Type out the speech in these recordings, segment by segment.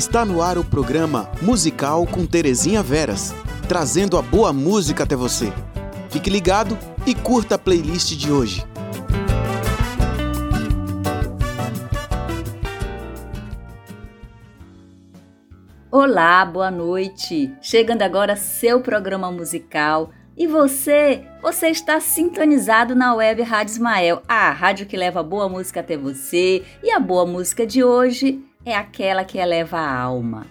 Está no ar o programa Musical com Terezinha Veras, trazendo a boa música até você. Fique ligado e curta a playlist de hoje. Olá, boa noite. Chegando agora seu programa musical. E você, você está sintonizado na web Rádio Ismael, a rádio que leva boa música até você. E a boa música de hoje é aquela que eleva a alma.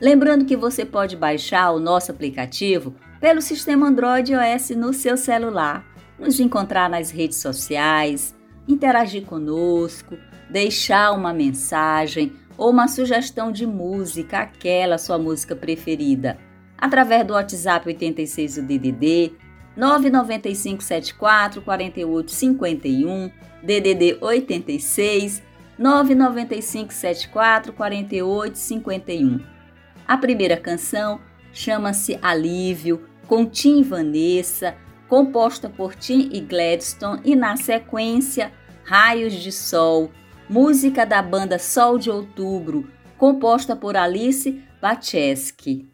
Lembrando que você pode baixar o nosso aplicativo pelo sistema Android OS no seu celular, nos encontrar nas redes sociais, interagir conosco, deixar uma mensagem ou uma sugestão de música, aquela sua música preferida, através do WhatsApp 86 do DDD 99574 4851 DDD 86 995 74 48 51. A primeira canção chama-se Alívio, com Tim e Vanessa, composta por Tim e Gladstone, e na sequência Raios de Sol, música da banda Sol de Outubro, composta por Alice Bacheski.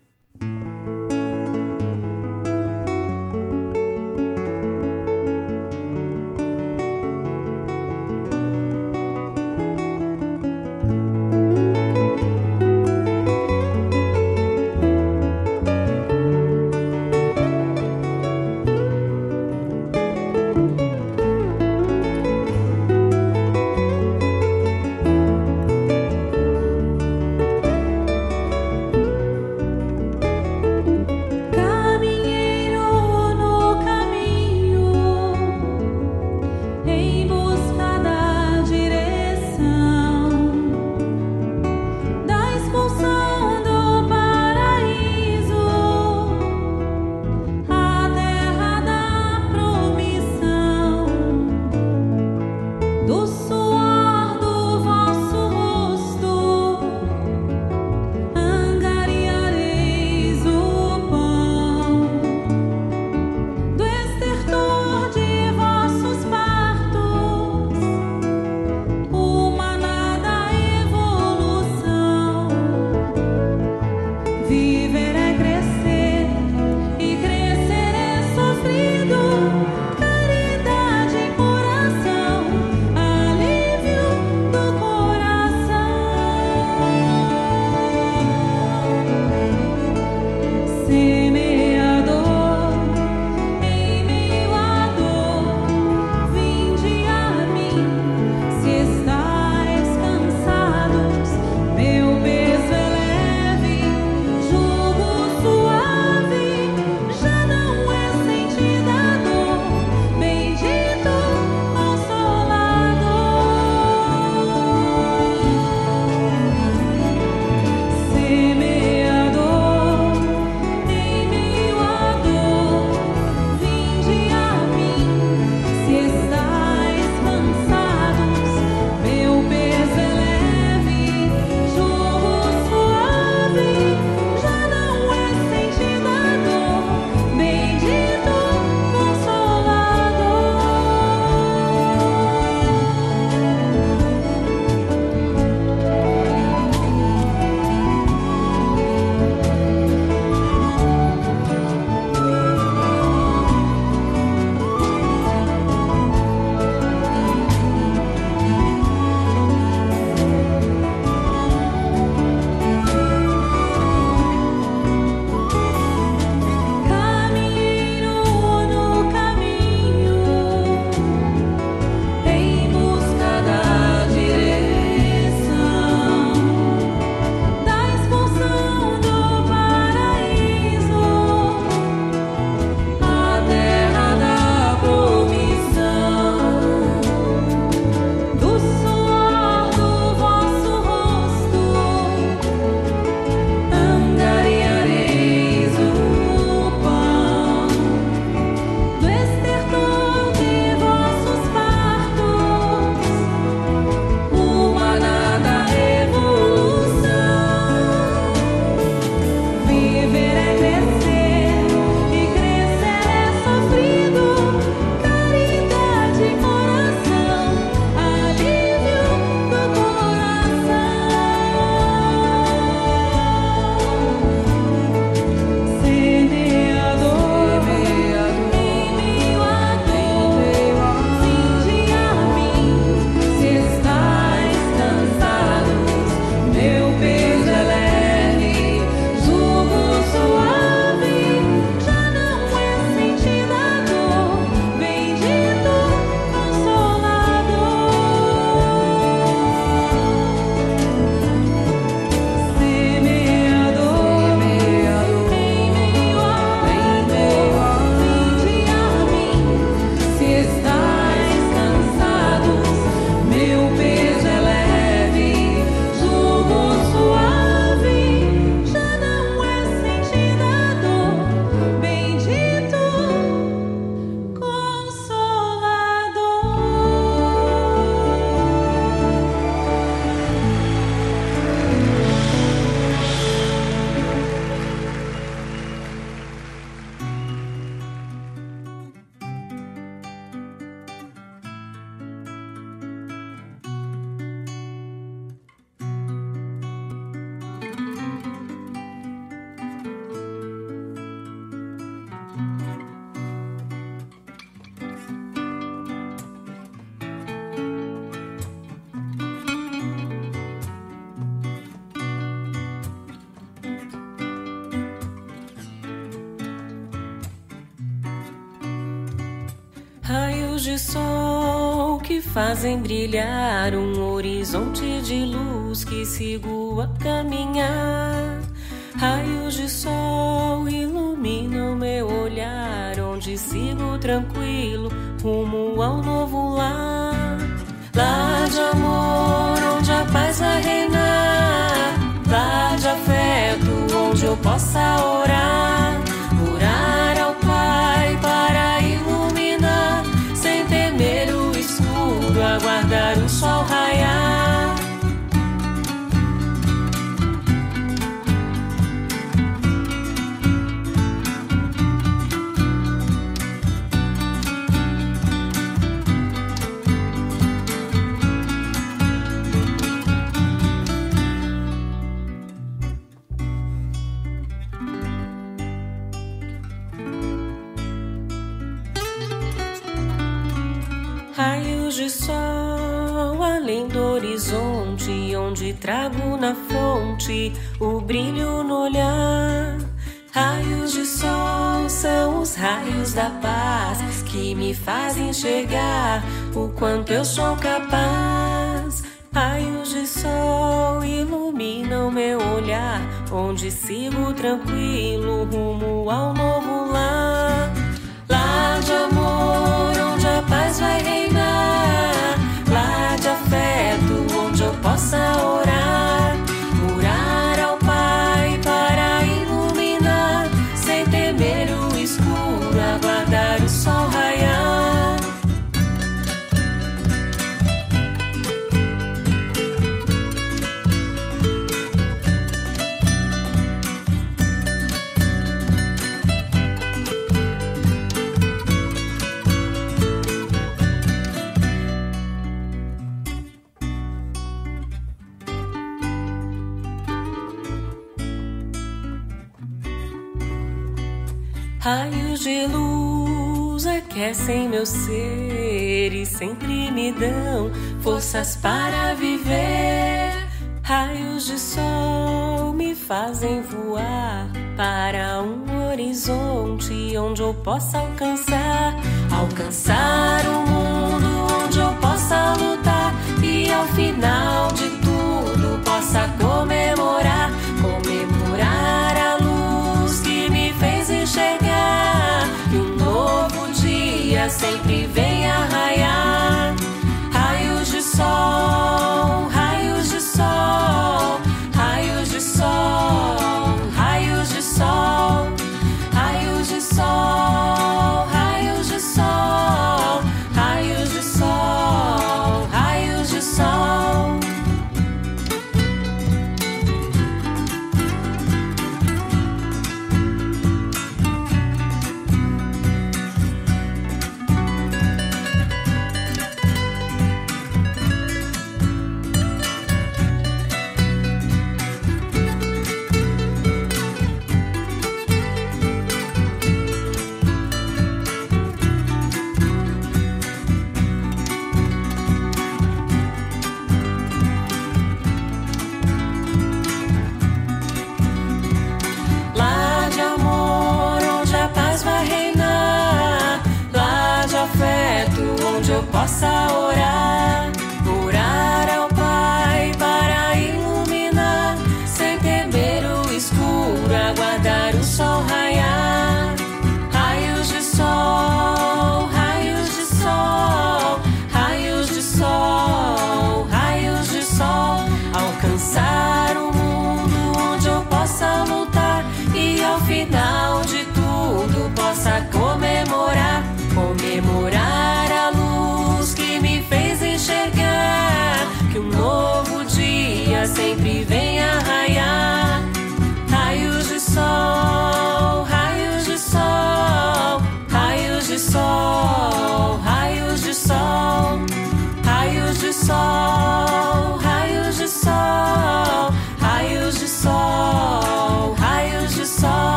Fazem brilhar um horizonte de luz que sigo a caminhar. Raios de sol iluminam meu olhar, onde sigo tranquilo rumo ao novo lar. Lar de amor, onde a paz vai reinar. Lar de afeto, onde eu possa orar. Orar trago na fonte o brilho no olhar. Raios de sol são os raios da paz que me fazem enxergar o quanto eu sou capaz. Raios de sol iluminam meu olhar, onde sigo tranquilo rumo ao novo lar. Lar de amor, onde a paz vai reinar. Possa orar. Raios de luz aquecem meu ser e sempre me dão forças para viver. Raios de sol me fazem voar para um horizonte onde eu possa alcançar, alcançar o mundo onde eu possa lutar e ao final de tudo possa comemorar sempre vem a raiar. Raios de sol,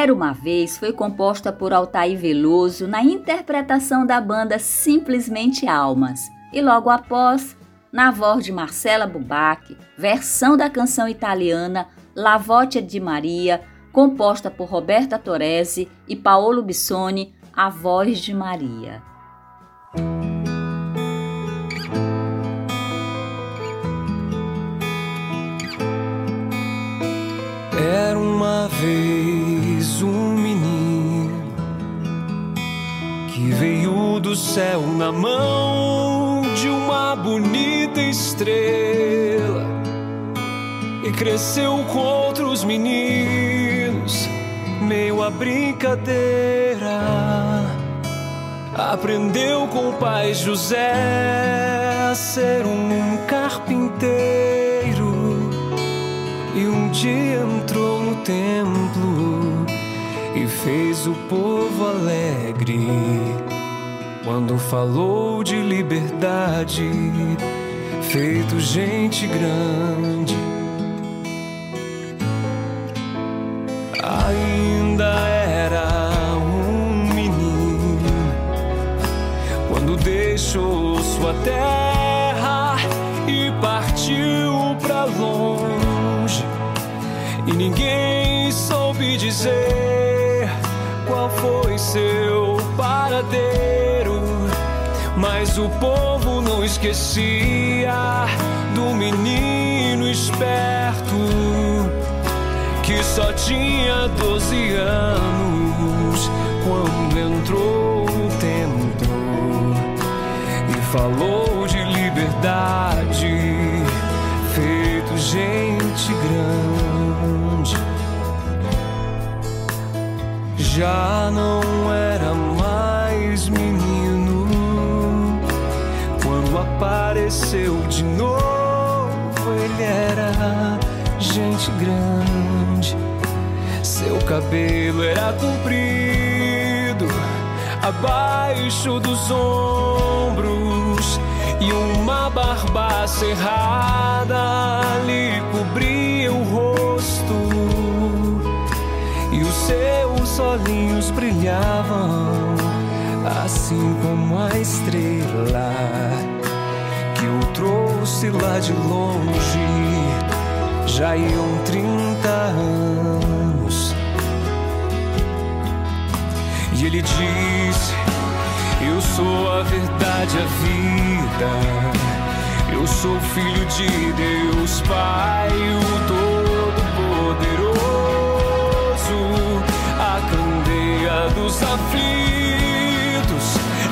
Era uma vez foi composta por Altair Veloso na interpretação da banda Simplesmente Almas e logo após, na voz de Marcela Bubac, versão da canção italiana La Voce di Maria, composta por Roberta Toresi e Paolo Bissoni, A Voz de Maria. Era uma vez um menino que veio do céu na mão de uma bonita estrela e cresceu com outros meninos, meio a brincadeira. Aprendeu com o pai José a ser um carpinteiro e um dia entrou no templo e fez o povo alegre quando falou de liberdade, feito gente grande. Ainda era um menino quando deixou sua terra e partiu pra longe. E ninguém soube dizer qual foi seu paradeiro. Mas o povo não esquecia do menino esperto que só tinha 12 anos quando entrou no templo e falou de liberdade, feito gente Já não era mais menino quando apareceu de novo, ele era gente grande. Seu cabelo era comprido, abaixo dos ombros, e uma barba cerrada lhe cobria o rosto. E os seus olhinhos brilhavam, assim como a estrela que o trouxe lá de longe já iam 30 anos. E ele disse: Eu sou a verdade, a vida. Eu sou filho de Deus, Pai, o Todo-Poderoso. Dos aflitos.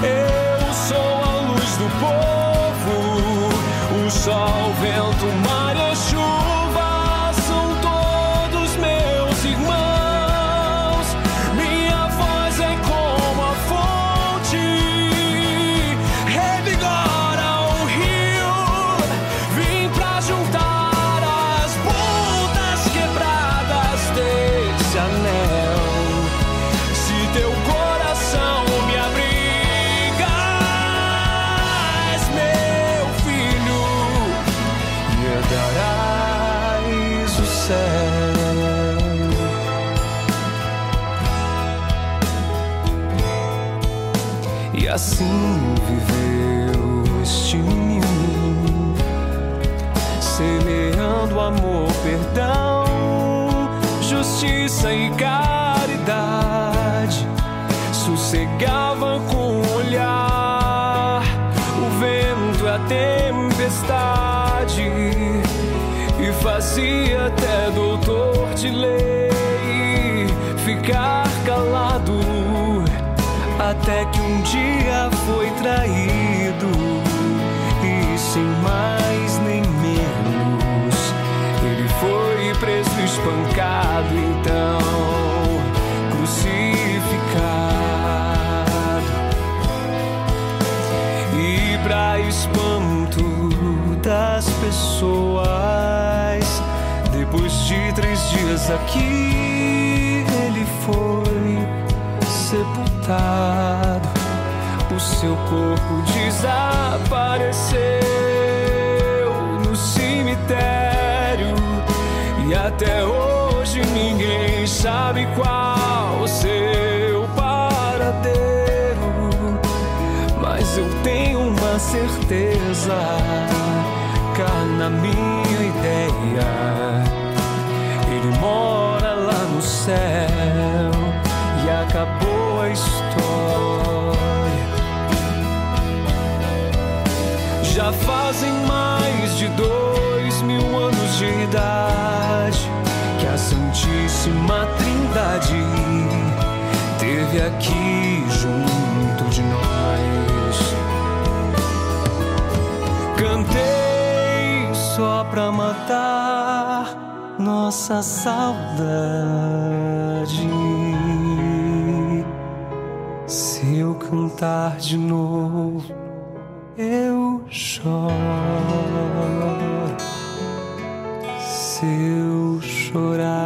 Eu sou a luz do povo. O sol, vento, mar viveu este menino, semeando amor, perdão, justiça e caridade. Mas que ele foi sepultado, o seu corpo desapareceu no cemitério. E até hoje ninguém sabe qual o seu paradeiro, mas eu tenho uma certeza, cá na minha ideia mora lá no céu e acabou a história. Já fazem mais de dois mil anos de idade que a Santíssima Trindade teve aqui junto de nós. Cantei só pra matar nossa saudade. Se eu cantar de novo, eu choro. Se eu chorar,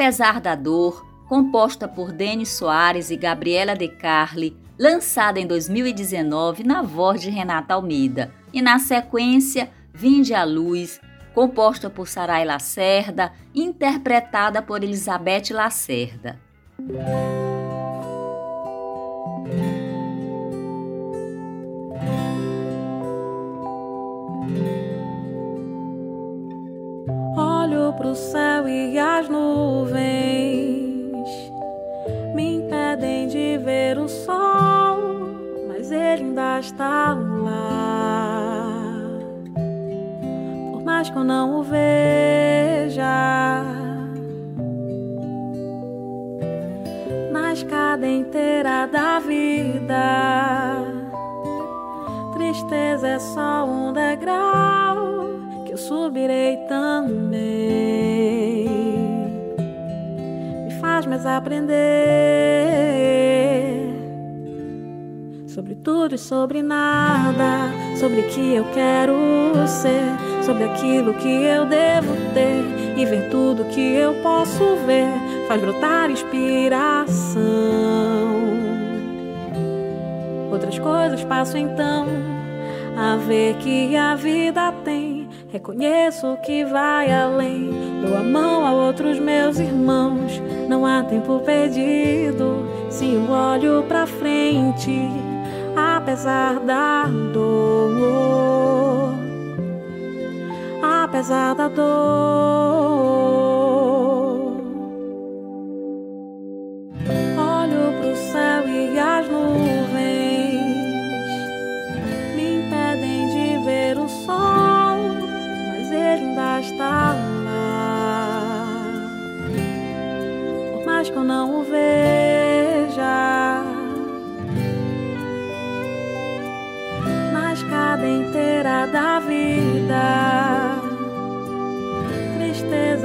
Apesar da Dor, composta por Denis Soares e Gabriela De Carli, lançada em 2019 na voz de Renata Almeida, e na sequência Vinde a Luz, composta por Sarai Lacerda, interpretada por Elizabeth Lacerda. Música olho pro céu e as nuvens me impedem de ver o sol, mas ele ainda está lá. Por mais que eu não o veja, na escada inteira da vida, tristeza é só um degrau subirei também. Me faz mais aprender sobre tudo e sobre nada, sobre o que eu quero ser, sobre aquilo que eu devo ter e ver tudo que eu posso ver, faz brotar inspiração. Outras coisas passo então a ver que a vida tem. Reconheço que vai além. Dou a mão a outros meus irmãos. Não há tempo perdido. Se eu olho pra frente, apesar da dor, apesar da dor,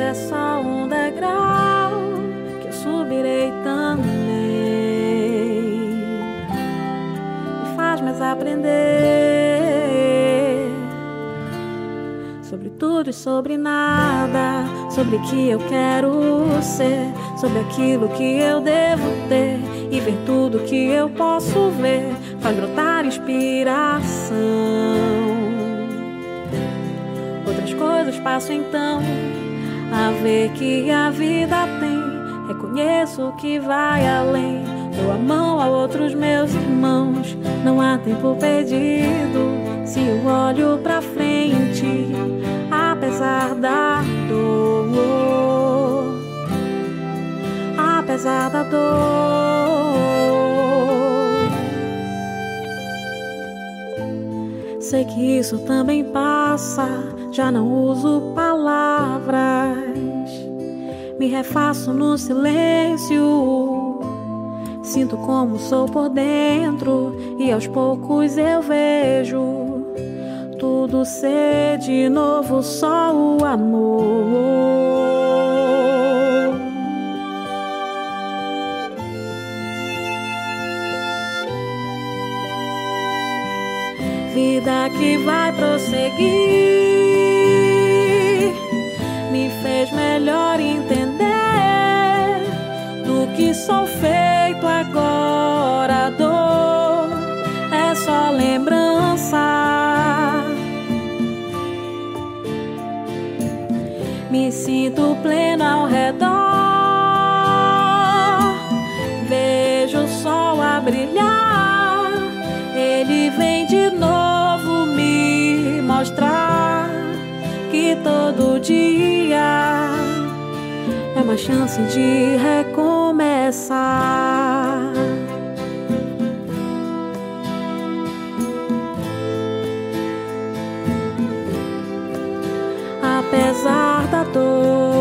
é só um degrau que eu subirei também me faz mais aprender sobre tudo e sobre nada, sobre o que eu quero ser, sobre aquilo que eu devo ter e ver tudo que eu posso ver, faz brotar inspiração. Outras coisas passo então a ver que a vida tem. Reconheço que vai além. Dou a mão a outros meus irmãos. Não há tempo perdido. Se eu olho pra frente, apesar da dor, apesar da dor. Sei que isso também passa, já não uso palavras. Me refaço no silêncio. Sinto como sou por dentro e aos poucos eu vejo tudo ser de novo só o amor. Vida que vai prosseguir me fez melhor entender que sou feito agora. Dor é só lembrança. Me sinto pleno ao redor. Vejo o sol a brilhar. Ele vem de novo me mostrar que todo dia é uma chance de recomeçar. Apesar da dor,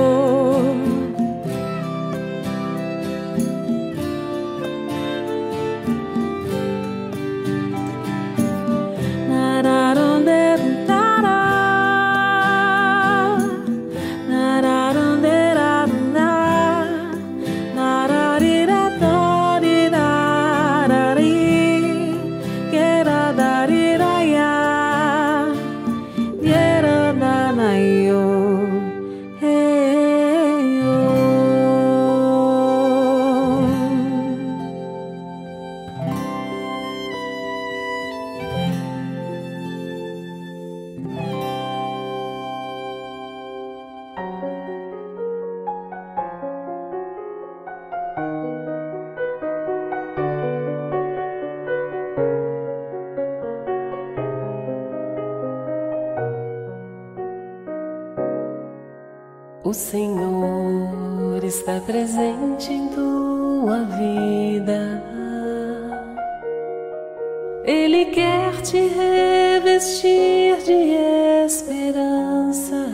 Senhor está presente em tua vida. Ele quer te revestir de esperança,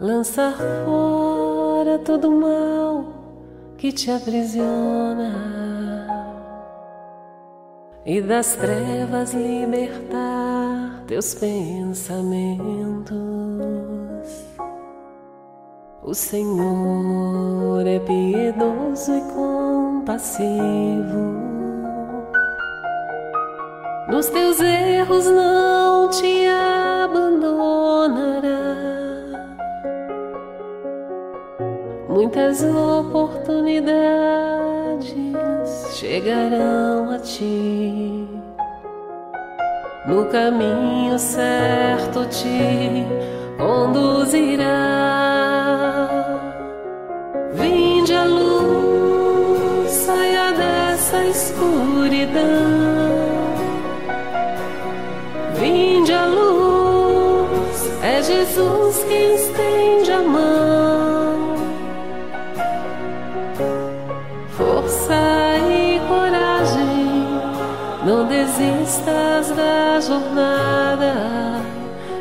lançar fora todo mal que te aprisiona e das trevas libertar teus pensamentos. O Senhor é piedoso e compassivo nos teus erros não te abandonará. Muitas oportunidades chegarão a ti. No caminho certo te conduzirá. Escuridão. Jesus que estende a mão. Força e coragem, não desistas da jornada,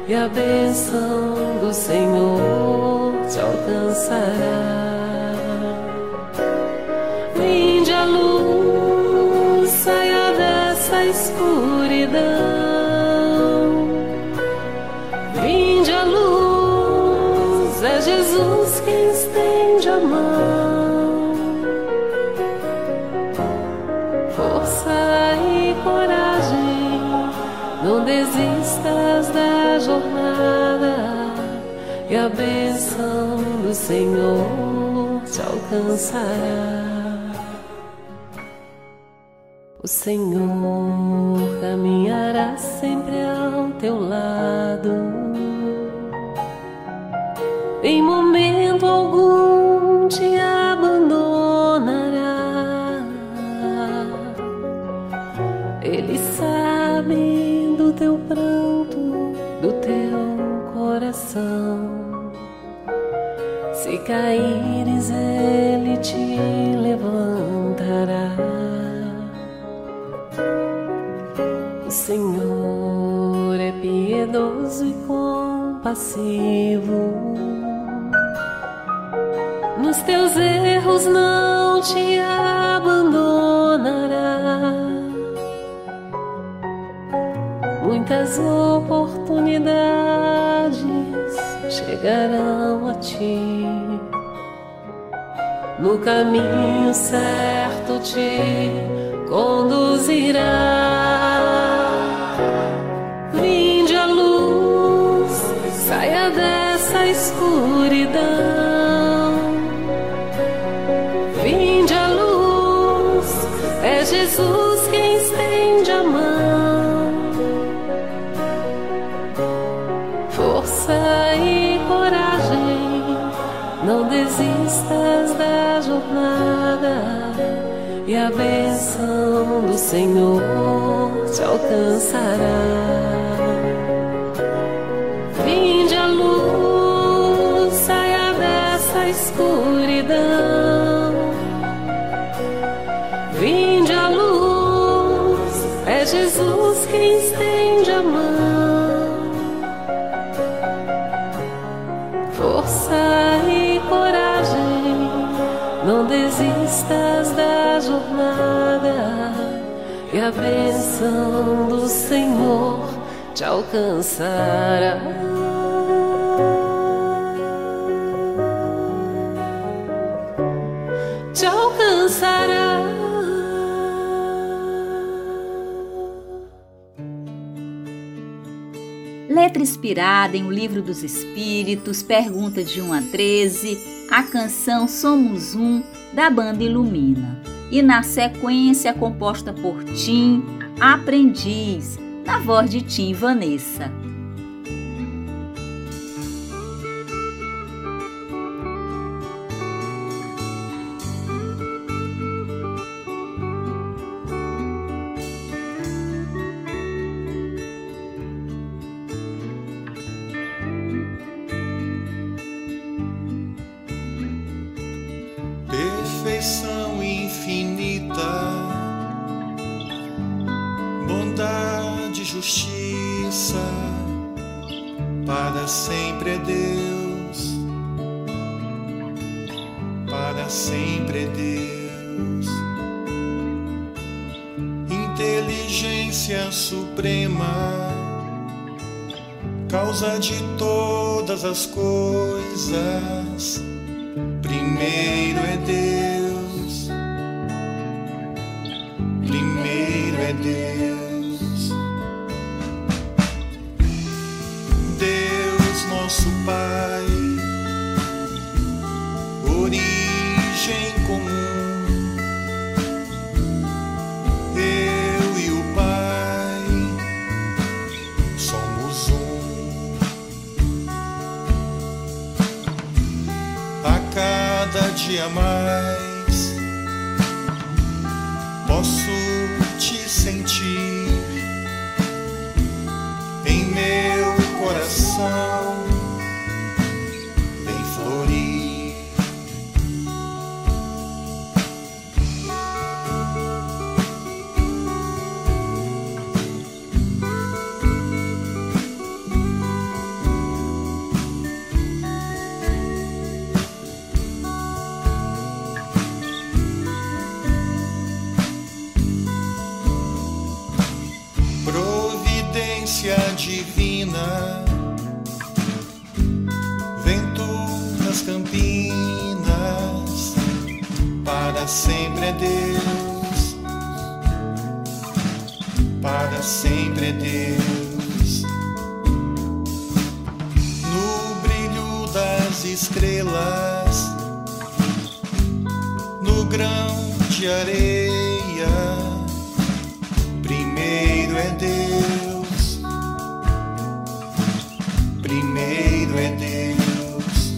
e a bênção do Senhor te alcançará. Senhor te alcançará. O Senhor caminhará sempre ao teu lado. Em momento caíres, Ele te levantará. O Senhor é piedoso e compassivo. Nos teus erros não te abandonará. Muitas oportunidades chegarão a ti no caminho certo te conduzirá. A bênção do Senhor te alcançará. A bênção do Senhor te alcançará. Te alcançará. Letra inspirada em O Livro dos Espíritos, pergunta de 1 a 13, a canção Somos Um, da banda Ilumina e na sequência composta por Tim, Aprendiz, na voz de Tim Vanessa. para sempre é Deus, para sempre é Deus. Inteligência suprema, causa de todas as coisas. estrelas no grão de areia. Primeiro é Deus, primeiro é Deus,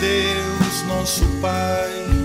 Deus nosso Pai.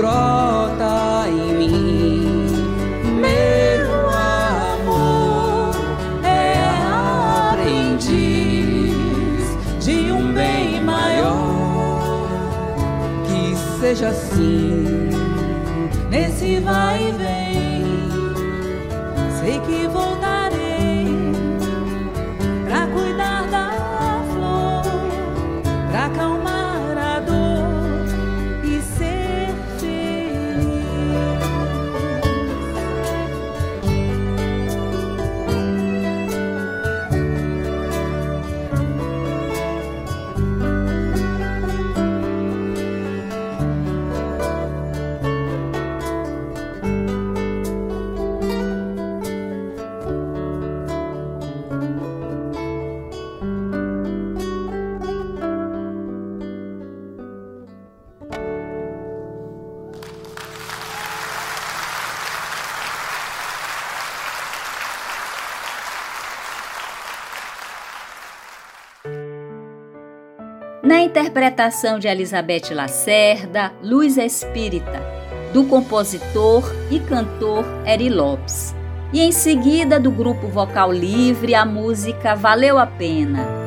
brota em mim. Meu amor é aprendiz de um bem maior que seja assim nesse vai e vem. Na interpretação de Elizabeth Lacerda, Luz Espírita, do compositor e cantor Eri Lopes. E em seguida, do grupo vocal livre, a música Valeu a Pena,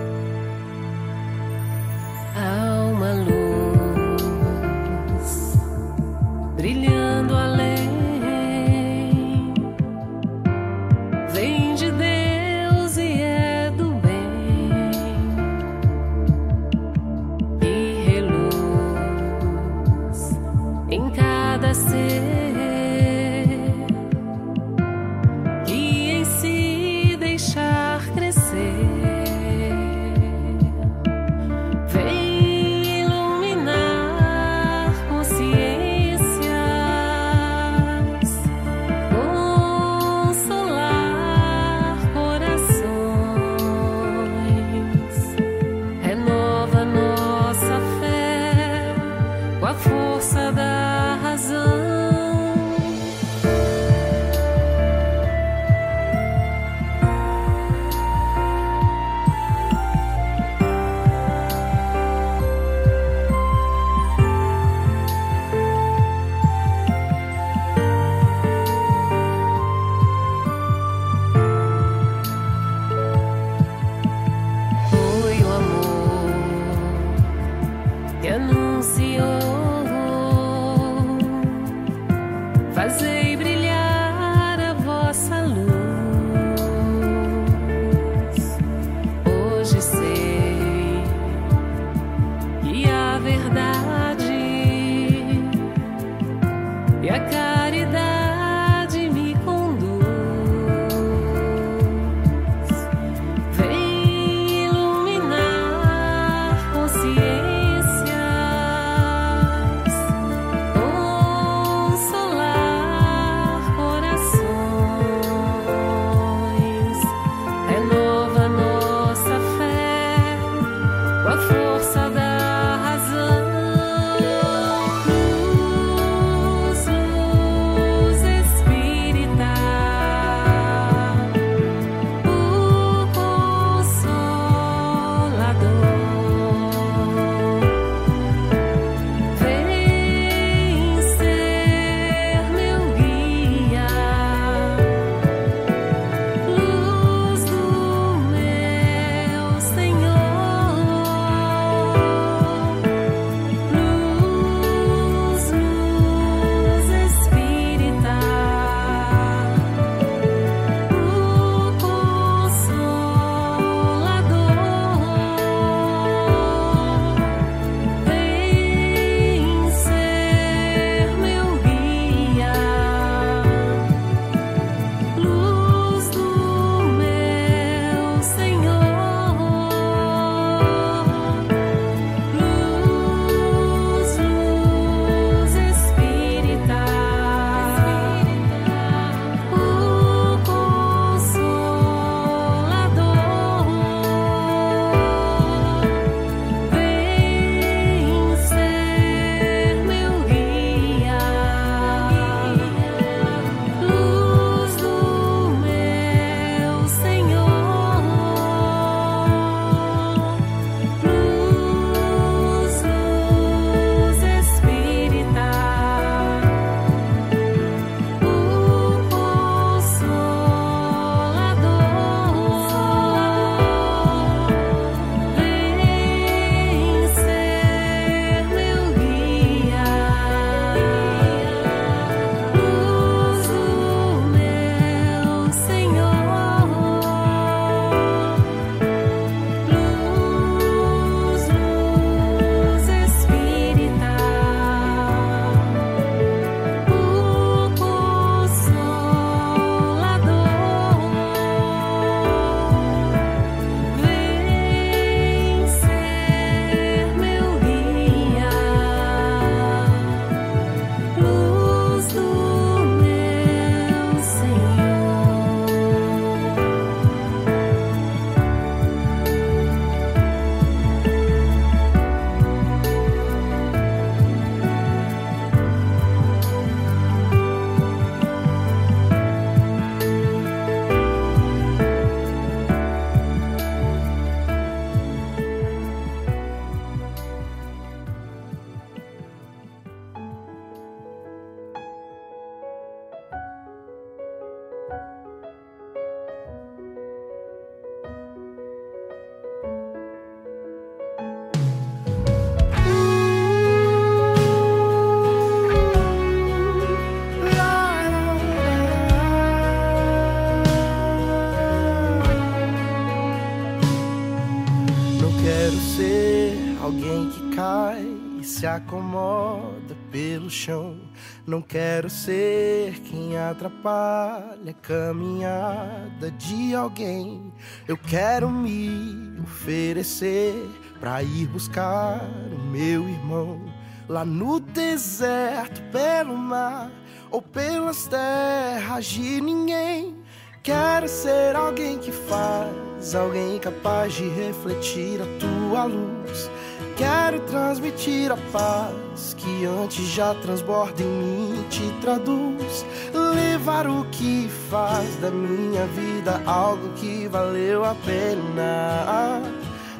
Não quero ser quem atrapalha a caminhada de alguém. Eu quero me oferecer para ir buscar o meu irmão lá no deserto, pelo mar ou pelas terras de ninguém. Quero ser alguém que faz, alguém capaz de refletir a tua luz Quero transmitir a paz que antes já transborda em mim, te traduz. Levar o que faz da minha vida algo que valeu a pena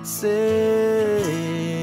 ser.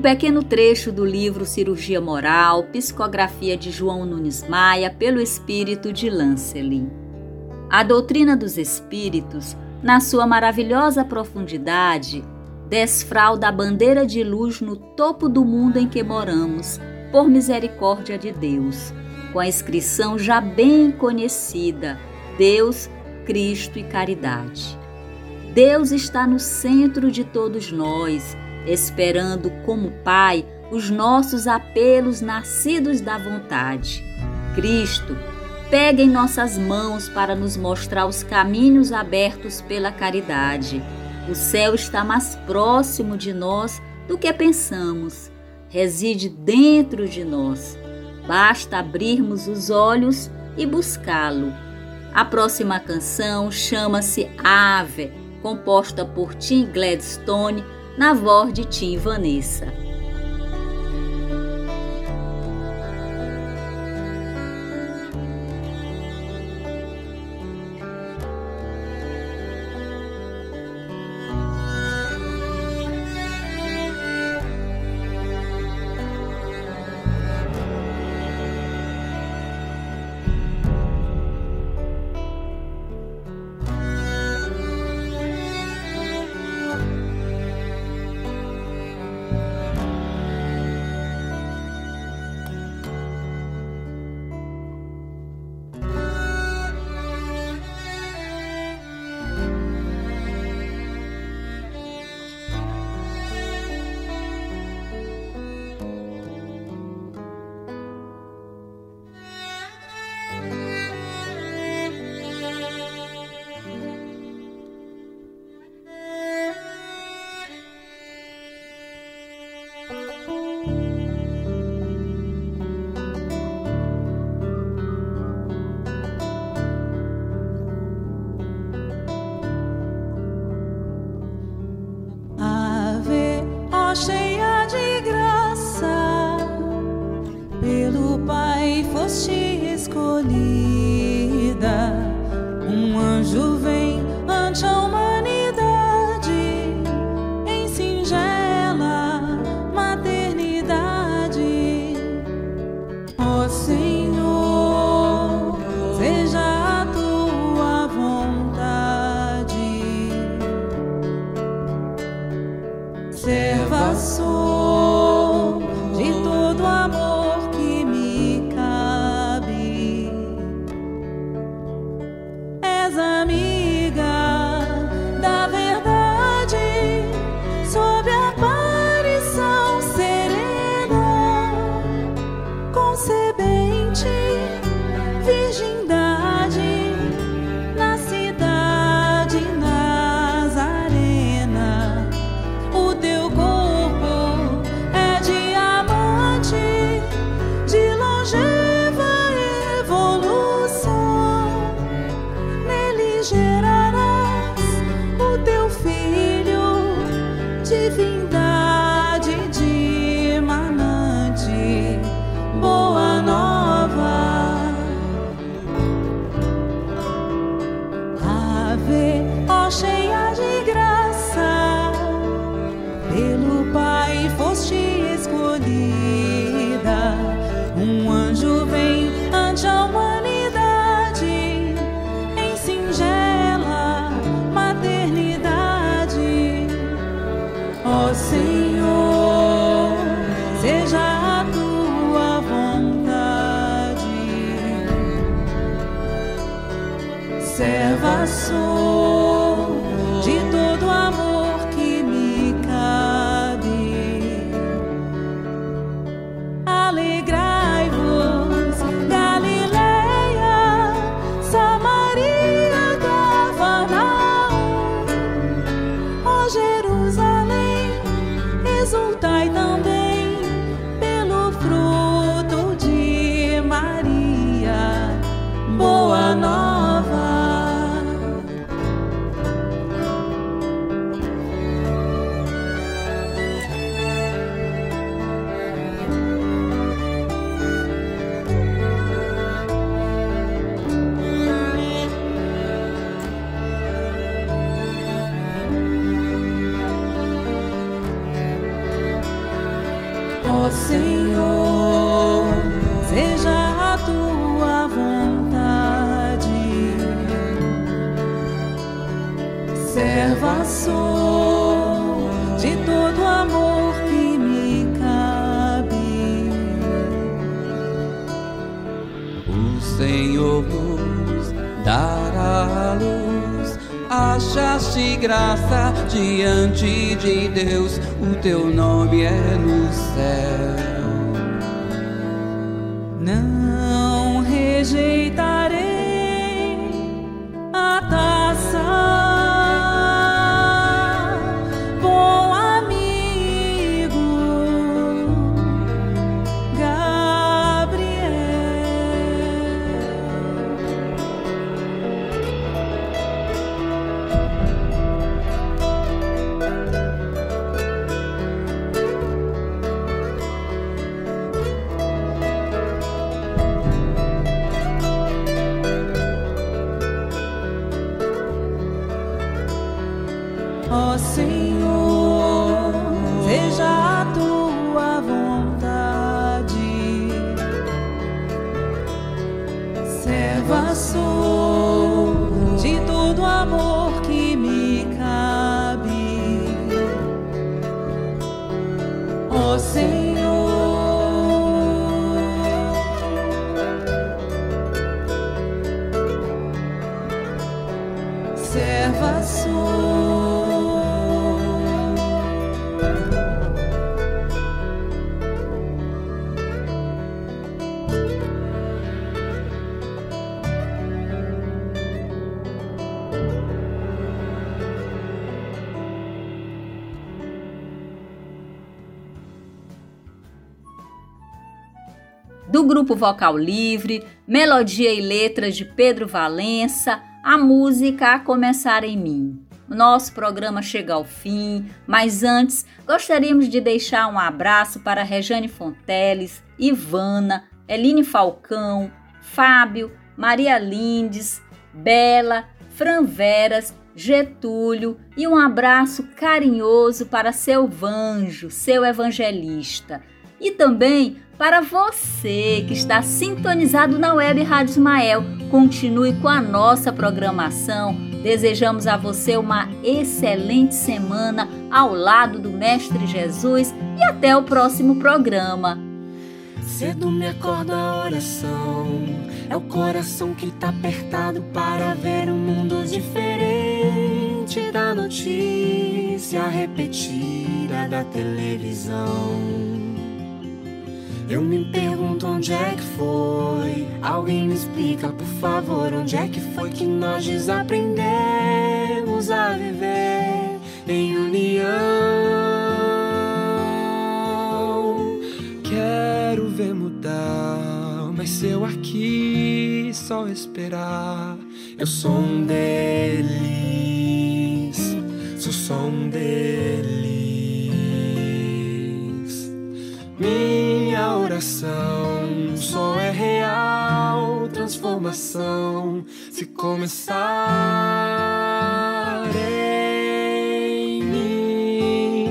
pequeno trecho do livro Cirurgia Moral, psicografia de João Nunes Maia, pelo espírito de Lancelin. A doutrina dos espíritos, na sua maravilhosa profundidade, desfralda a bandeira de luz no topo do mundo em que moramos, por misericórdia de Deus, com a inscrição já bem conhecida: Deus, Cristo e caridade. Deus está no centro de todos nós esperando como Pai os nossos apelos nascidos da vontade. Cristo, pega em nossas mãos para nos mostrar os caminhos abertos pela caridade. O céu está mais próximo de nós do que pensamos. Reside dentro de nós. Basta abrirmos os olhos e buscá-lo. A próxima canção chama-se Ave, composta por Tim Gladstone na voz de Tim Vanessa. braços. do grupo Vocal Livre, Melodia e Letras de Pedro Valença, a música A Começar em Mim. Nosso programa chega ao fim, mas antes gostaríamos de deixar um abraço para Rejane Fonteles, Ivana, Eline Falcão, Fábio, Maria Lindes, Bela, Fran Veras, Getúlio e um abraço carinhoso para seu Vanjo, seu evangelista. E também para você que está sintonizado na web Rádio Ismael. Continue com a nossa programação. Desejamos a você uma excelente semana ao lado do Mestre Jesus e até o próximo programa. Cedo me acordo a oração. É o coração que tá apertado para ver um mundo diferente da notícia repetida da televisão. Eu me pergunto onde é que foi. Alguém me explica, por favor, onde é que foi que nós desaprendemos a viver em união. Quero ver mudar, mas se eu aqui só esperar, eu sou um deles, sou só um deles. Minha oração só é real transformação se começar em mim.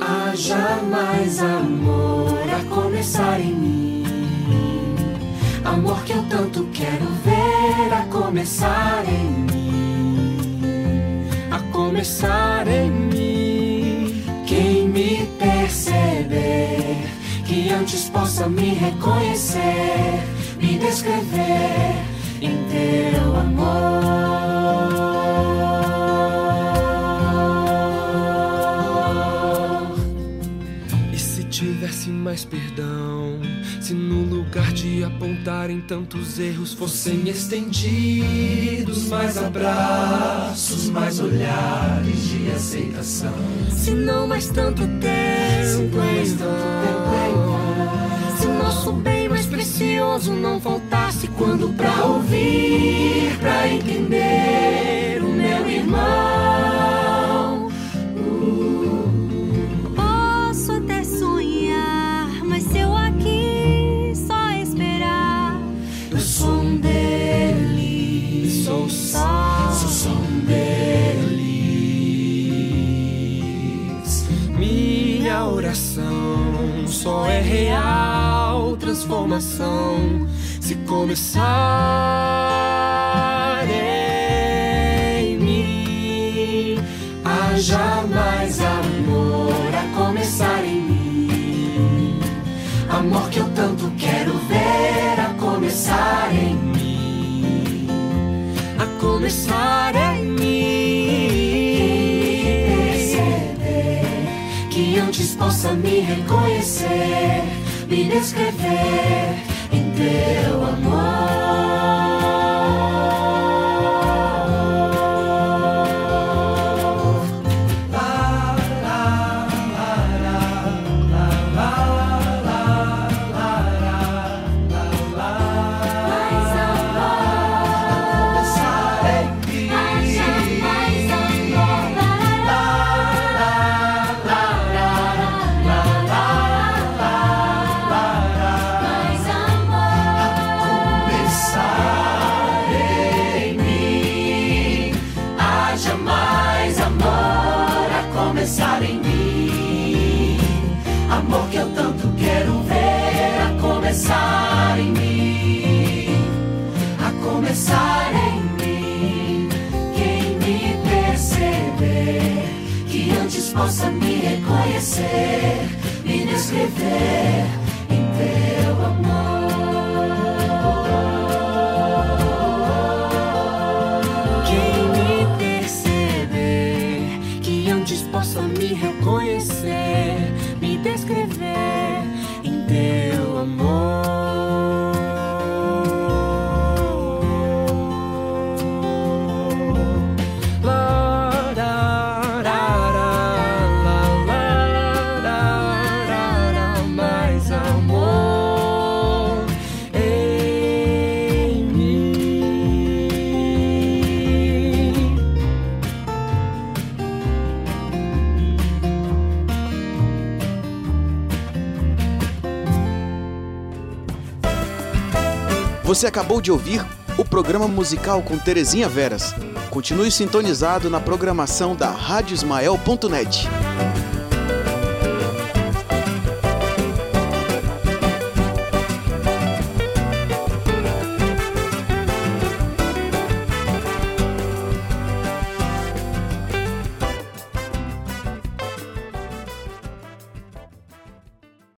Haja mais amor a começar em mim. Amor que eu tanto quero ver a começar em mim. A começar em mim. Antes possa me reconhecer, me descrever em teu amor. E se tivesse mais perdão, se no lugar de apontarem tantos erros fossem estendidos mais abraços, mais olhares de aceitação, se não mais tanto tempo em vão, se o nosso bem mais precioso não faltasse quando pra ouvir, pra entender o meu irmão. É real transformação se começar em mim. Haja mais amor a começar em mim. Amor que eu tanto quero ver a começar em mim. A começar em mim. Possa me reconhecer, me descrever em teu amor. Possa me reconhecer, me descrever Você acabou de ouvir o programa musical com Terezinha Veras. Continue sintonizado na programação da radiosmael.net.